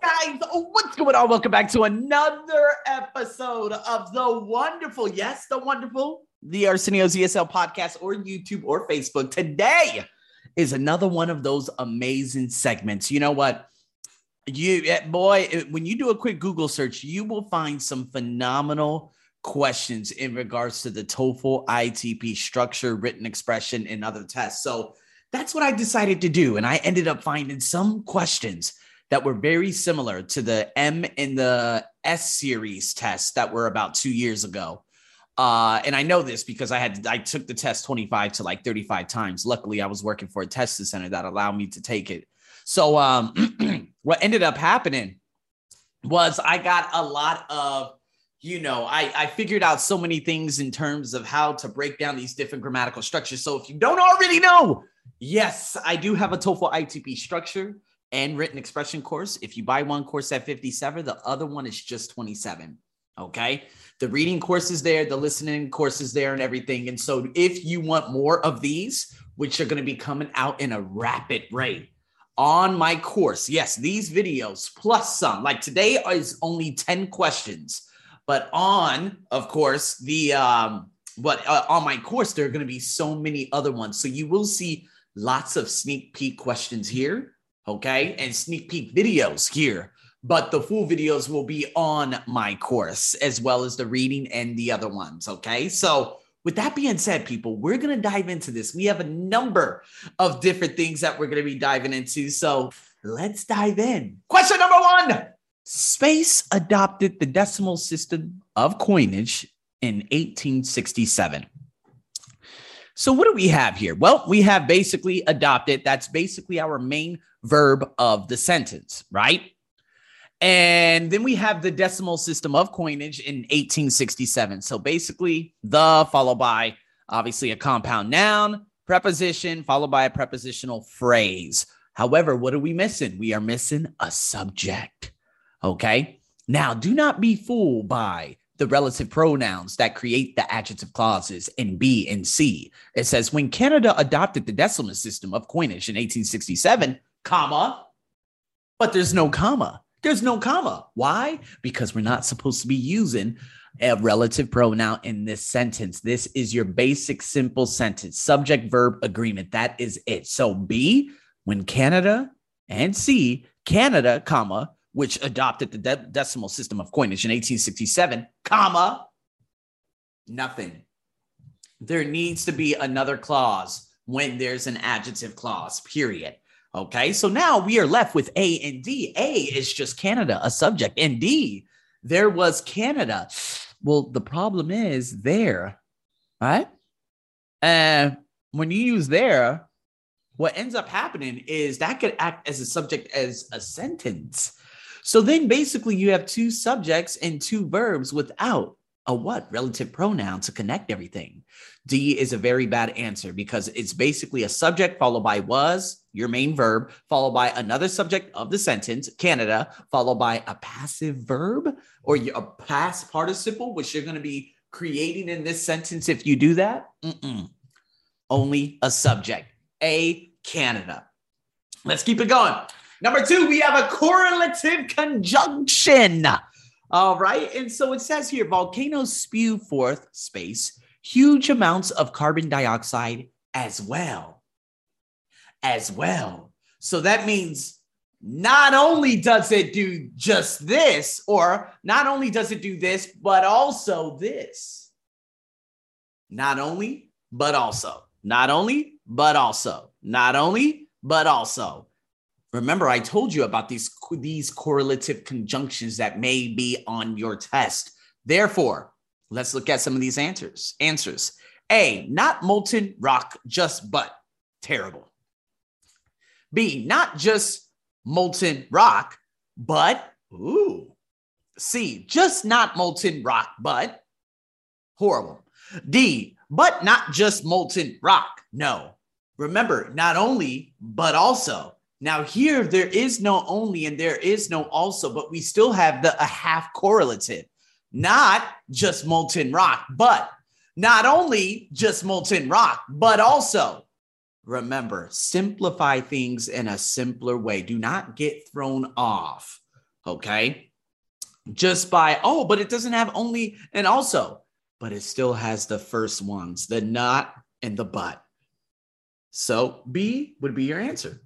guys? What's going on? Welcome back to another episode of the wonderful, yes, the wonderful, the Arsenio's ESL podcast or YouTube or Facebook. Today is another one of those amazing segments. You know what? You, eh, boy, when you do a quick Google search, you will find some phenomenal questions in regards to the TOEFL ITP structure, written expression, and other tests. So that's what I decided to do. And I ended up finding some questions that were very similar to the M and the S series tests that were about two years ago. Uh, and I know this because I had I took the test 25 to like 35 times. Luckily, I was working for a testing center that allowed me to take it. So um, what ended up happening was I got a lot of you know, I, I figured out so many things in terms of how to break down these different grammatical structures. So if you don't already know, yes, I do have a TOEFL ITP structure and written expression course. If you buy one course at 57, the other one is just 27. Okay. The reading course is there, the listening course is there, and everything. And so, if you want more of these, which are going to be coming out in a rapid rate on my course, yes, these videos plus some, like today is only 10 questions, but on, of course, the, um, but uh, on my course, there are going to be so many other ones. So, you will see lots of sneak peek questions here okay, and sneak peek videos here. But the full videos will be on my course as well as the reading and the other ones, okay? So, with that being said, people, we're going to dive into this. We have a number of different things that we're going to be diving into. So, let's dive in. Question number one Space adopted the decimal system of coinage in 1867. So, what do we have here? Well, we have basically adopted. That's basically our main verb of the sentence, right? And then we have the decimal system of coinage in 1867. So, basically, the followed by obviously a compound noun, preposition, followed by a prepositional phrase. However, what are we missing? We are missing a subject. Okay. Now, do not be fooled by the relative pronouns that create the adjective clauses in B and C. It says when Canada adopted the decimal system of coinage in 1867, comma, but there's no comma. There's no comma. Why? Because we're not supposed to be using a relative pronoun in this sentence. This is your basic simple sentence, subject verb agreement. That is it. So B, when Canada and C, Canada, comma, which adopted the de- decimal system of coinage in 1867, comma, nothing. There needs to be another clause when there's an adjective clause, period. Okay, so now we are left with A and D. A is just Canada, a subject, and D, there was Canada. Well, the problem is there, right? And when you use there, what ends up happening is that could act as a subject as a sentence. So then basically you have two subjects and two verbs without a what relative pronoun to connect everything. D is a very bad answer because it's basically a subject followed by was, your main verb, followed by another subject of the sentence, Canada, followed by a passive verb or a past participle, which you're going to be creating in this sentence if you do that. Mm-mm. Only a subject, A, Canada. Let's keep it going. Number two, we have a correlative conjunction. All right. And so it says here volcanoes spew forth space, huge amounts of carbon dioxide as well. As well. So that means not only does it do just this, or not only does it do this, but also this. Not only, but also. Not only, but also. Not only, but also. Remember, I told you about these, these correlative conjunctions that may be on your test. Therefore, let's look at some of these answers. Answers. A, not molten rock, just but terrible. B, not just molten rock, but ooh. C, just not molten rock, but horrible. D, but not just molten rock. No. Remember, not only, but also. Now, here there is no only and there is no also, but we still have the a half correlative, not just molten rock, but not only just molten rock, but also remember, simplify things in a simpler way. Do not get thrown off Okay. Just by, oh, but it doesn't have only and also, but it still has the first ones, the not and the but. So B would be your answer.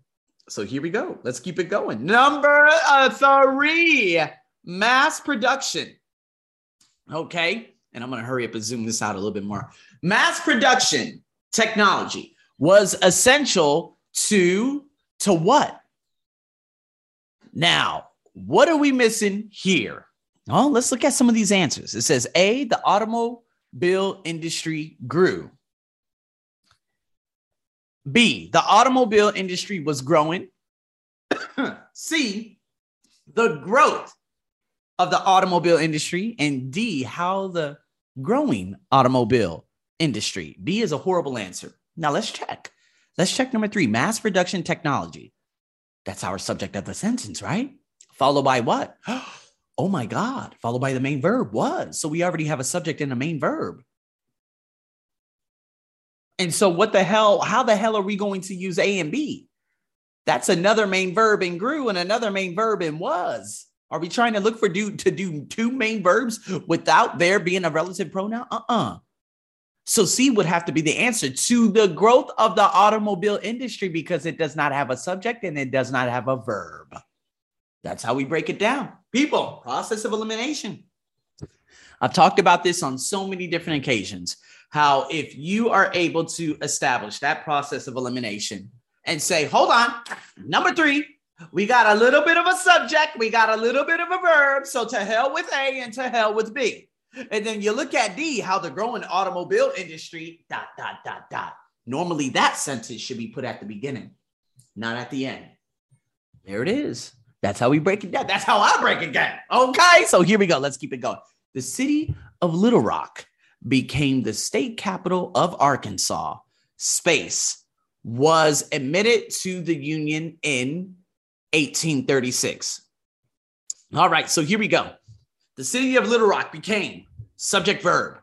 So here we go. Let's keep it going. Number uh, three, mass production. Okay. And I'm going to hurry up and zoom this out a little bit more. Mass production technology was essential to to what? Now, what are we missing here? Oh, let's look at some of these answers. It says A, the automobile industry grew. B, the automobile industry was growing. C, the growth of the automobile industry. And D, how the growing automobile industry. B is a horrible answer. Now let's check. Let's check number three mass production technology. That's our subject of the sentence, right? Followed by what? Oh my God. Followed by the main verb was. So we already have a subject and a main verb. And so, what the hell? How the hell are we going to use A and B? That's another main verb in grew and another main verb in was. Are we trying to look for do to do two main verbs without there being a relative pronoun? Uh-uh. So C would have to be the answer to the growth of the automobile industry because it does not have a subject and it does not have a verb. That's how we break it down. People, process of elimination. I've talked about this on so many different occasions. How if you are able to establish that process of elimination and say, hold on, number three, we got a little bit of a subject, we got a little bit of a verb. So to hell with A and to hell with B. And then you look at D, how the growing automobile industry, dot, dot, dot, dot. Normally that sentence should be put at the beginning, not at the end. There it is. That's how we break it down. That's how I break it down. Okay. So here we go. Let's keep it going. The city of Little Rock became the state capital of Arkansas. Space was admitted to the Union in 1836. All right. So here we go. The city of Little Rock became subject verb,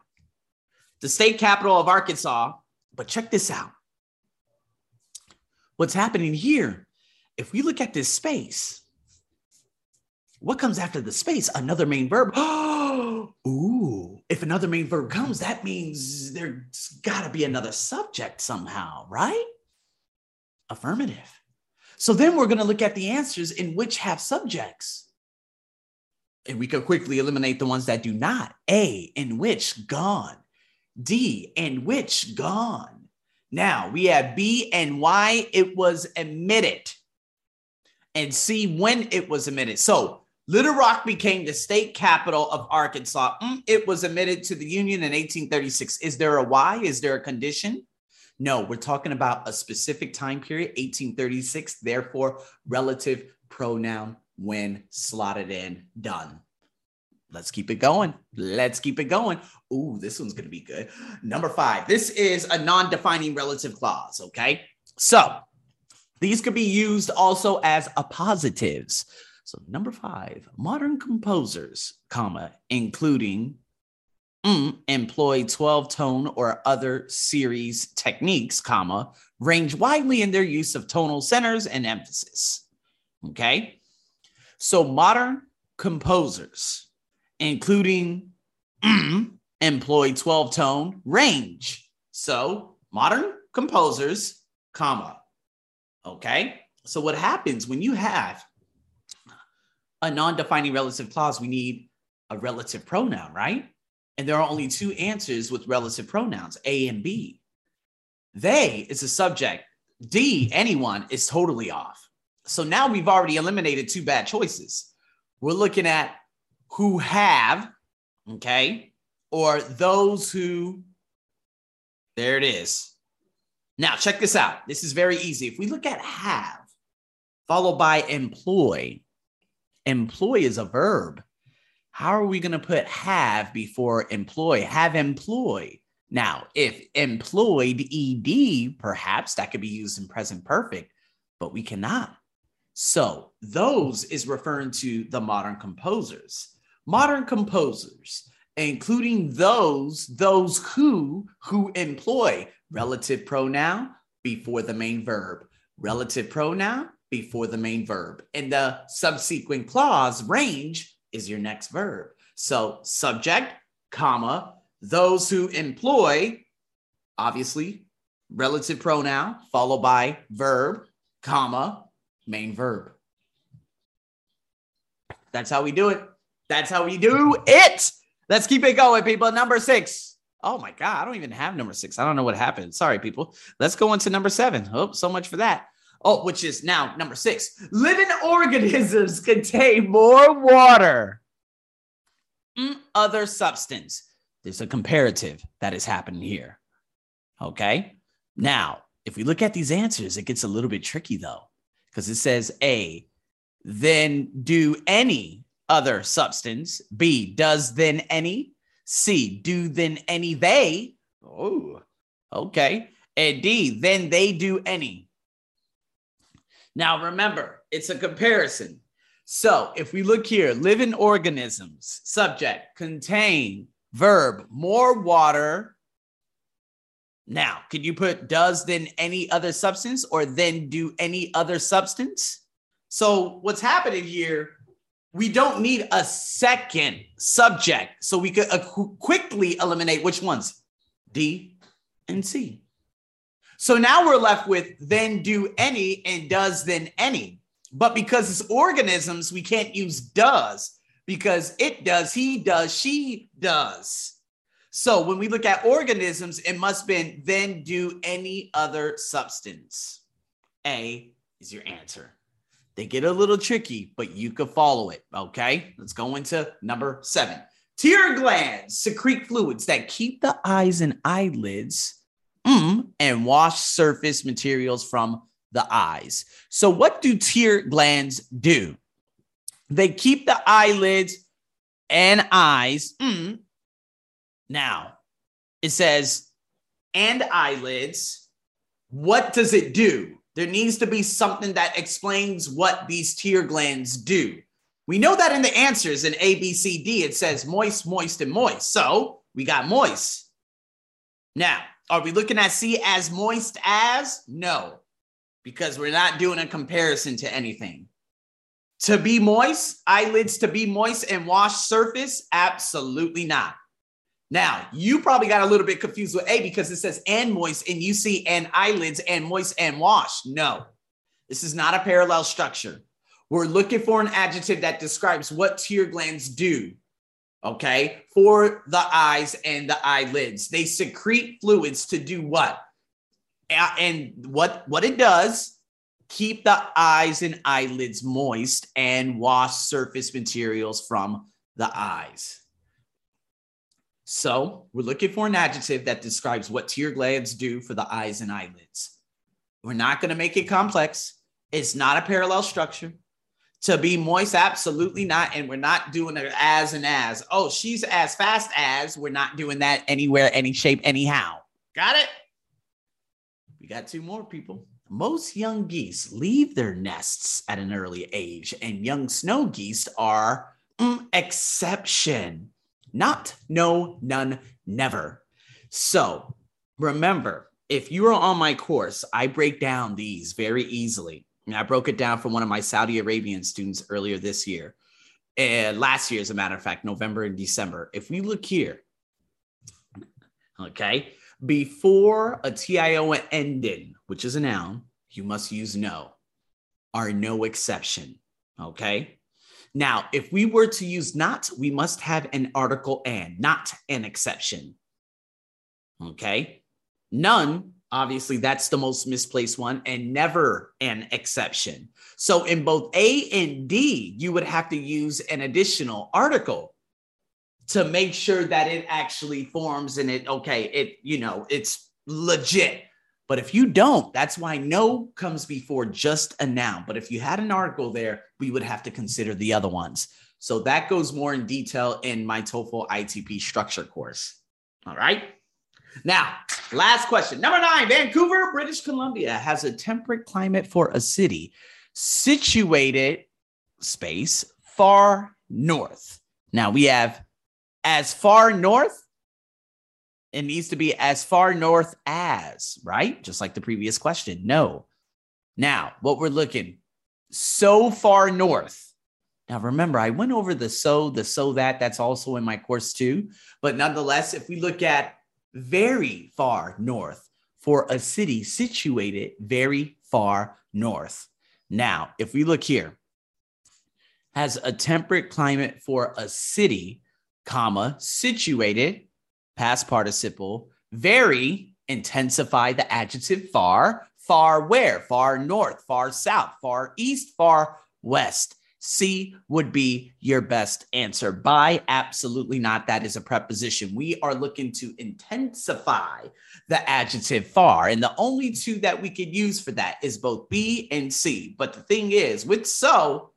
the state capital of Arkansas. But check this out. What's happening here? If we look at this space, what comes after the space? Another main verb. Oh, Ooh, if another main verb comes, that means there's got to be another subject somehow, right? Affirmative. So then we're going to look at the answers in which have subjects and we could quickly eliminate the ones that do not. A, in which, gone. D, in which, gone. Now we have B and Y, it was emitted. And C, when it was emitted. So Little Rock became the state capital of Arkansas. Mm, it was admitted to the Union in 1836. Is there a why? Is there a condition? No, we're talking about a specific time period, 1836, therefore, relative pronoun when slotted in, done. Let's keep it going. Let's keep it going. Ooh, this one's going to be good. Number five. This is a non defining relative clause. Okay. So these could be used also as appositives. So number five, modern composers, comma, including mm, employ 12 tone or other series techniques, comma, range widely in their use of tonal centers and emphasis. Okay. So modern composers, including mm, employ 12 tone range. So modern composers, comma. Okay. So what happens when you have a non-defining relative clause, we need a relative pronoun, right? And there are only two answers with relative pronouns, A and B. They is a subject. D, anyone, is totally off. So now we've already eliminated two bad choices. We're looking at who have, okay, or those who, there it is. Now, check this out. This is very easy. If we look at have, followed by employ, employ is a verb. How are we going to put have before employ? Have employed. Now, if employed ed, perhaps that could be used in present perfect, but we cannot. So those is referring to the modern composers. Modern composers, including those, those who, who employ relative pronoun before the main verb, relative pronoun before the main verb. And the subsequent clause, range, is your next verb. So subject, comma, those who employ, obviously, relative pronoun, followed by verb, comma, main verb. That's how we do it. That's how we do it. Let's keep it going, people. Number six. Oh my God, I don't even have number six. I don't know what happened. Sorry, people. Let's go into number seven. Oh, so much for that. Oh, which is now number six. Living organisms contain more water, other substance. There's a comparative that is happening here. Okay. Now, if we look at these answers, it gets a little bit tricky though, because it says A, then do any other substance. B, does then any. C, do then any they. Oh, okay. And D, then they do any. Now remember, it's a comparison. So if we look here, living organisms, subject, contain, verb, more water. Now, could you put does than any other substance or then do any other substance? So what's happening here we don't need a second subject. So we could uh, quickly eliminate which ones? D and C. So now we're left with then do any and does then any. But because it's organisms, we can't use does because it does, he does, she does. So when we look at organisms, it must be then do any other substance. A is your answer. They get a little tricky, but you can follow it. Okay, let's go into number seven. Tear glands secrete fluids that keep the eyes and eyelids mm, and wash surface materials from the eyes. So, what do tear glands do? They keep the eyelids and eyes. Mm. Now, it says, and eyelids. What does it do? There needs to be something that explains what these tear glands do. We know that in the answers in A, B, C, D, it says moist, moist, and moist. So we got moist. Now, are we looking at C as moist as? No, because we're not doing a comparison to anything. To be moist, eyelids to be moist and wash surface? Absolutely not. Now, you probably got a little bit confused with A because it says and moist and you see and eyelids and moist and wash. No, this is not a parallel structure. We're looking for an adjective that describes what tear glands do, okay, for the eyes and the eyelids. They secrete fluids to do what? And what, what it does, keep the eyes and eyelids moist and wash surface materials from the eyes. So we're looking for an adjective that describes what tear glands do for the eyes and eyelids. We're not going to make it complex. It's not a parallel structure. To be moist, absolutely not. And we're not doing it as and as. Oh, she's as fast as. We're not doing that anywhere, any shape, anyhow. Got it? We got two more people. Most young geese leave their nests at an early age, and young snow geese are mm, exception. Not, no, none, never. So remember, if you are on my course, I break down these very easily. And I broke it down for one of my Saudi Arabian students earlier this year. And last year, as a matter of fact, November and December. If we look here, okay, before a TIO ending, which is a noun, you must use no, are no exception. Okay. Now, if we were to use not, we must have an article and, not an exception. Okay. None, obviously, that's the most misplaced one, and never an exception. So in both A and D, you would have to use an additional article to make sure that it actually forms and it, okay, it, you know, it's legit. But if you don't, that's why no comes before just a noun. But if you had an article there, we would have to consider the other ones. So that goes more in detail in my TOEFL ITP structure course. All right. Now, last question. Number nine Vancouver, British Columbia has a temperate climate for a city situated space far north. Now we have as far north it needs to be as far north as, right? Just like the previous question. No. Now, what we're looking so far north. Now, remember, I went over the so, the so that, that's also in my course too. But nonetheless, if we look at very far north for a city situated very far north. Now, if we look here, has a temperate climate for a city, comma, situated, past participle, very, intensify the adjective far, far where? Far north, far south, far east, far west. C would be your best answer. By absolutely not. That is a preposition. We are looking to intensify the adjective far. And the only two that we could use for that is both B and C. But the thing is, with so,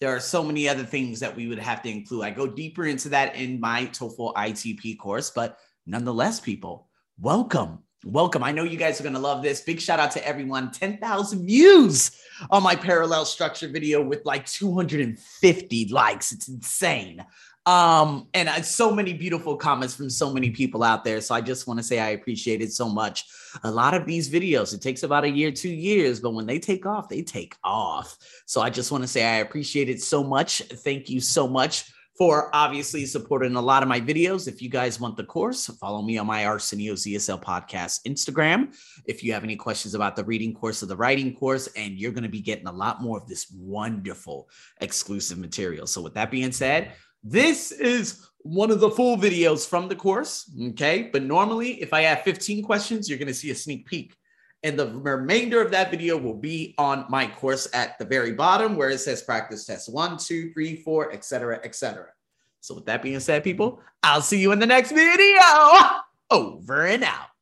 there are so many other things that we would have to include. I go deeper into that in my TOEFL ITP course, but nonetheless, people, welcome welcome. I know you guys are going to love this. Big shout out to everyone. 10,000 views on my parallel structure video with like 250 likes. It's insane. Um, and uh, so many beautiful comments from so many people out there. So I just want to say I appreciate it so much. A lot of these videos, it takes about a year, two years, but when they take off, they take off. So I just want to say I appreciate it so much. Thank you so much for obviously supporting a lot of my videos. If you guys want the course, follow me on my Arsenio ESL podcast Instagram. If you have any questions about the reading course or the writing course, and you're going to be getting a lot more of this wonderful exclusive material. So, with that being said, this is one of the full videos from the course. Okay. But normally, if I have 15 questions, you're going to see a sneak peek. And the remainder of that video will be on my course at the very bottom where it says practice test one, two, three, four, etc., etc. So with that being said, people, I'll see you in the next video. Over and out.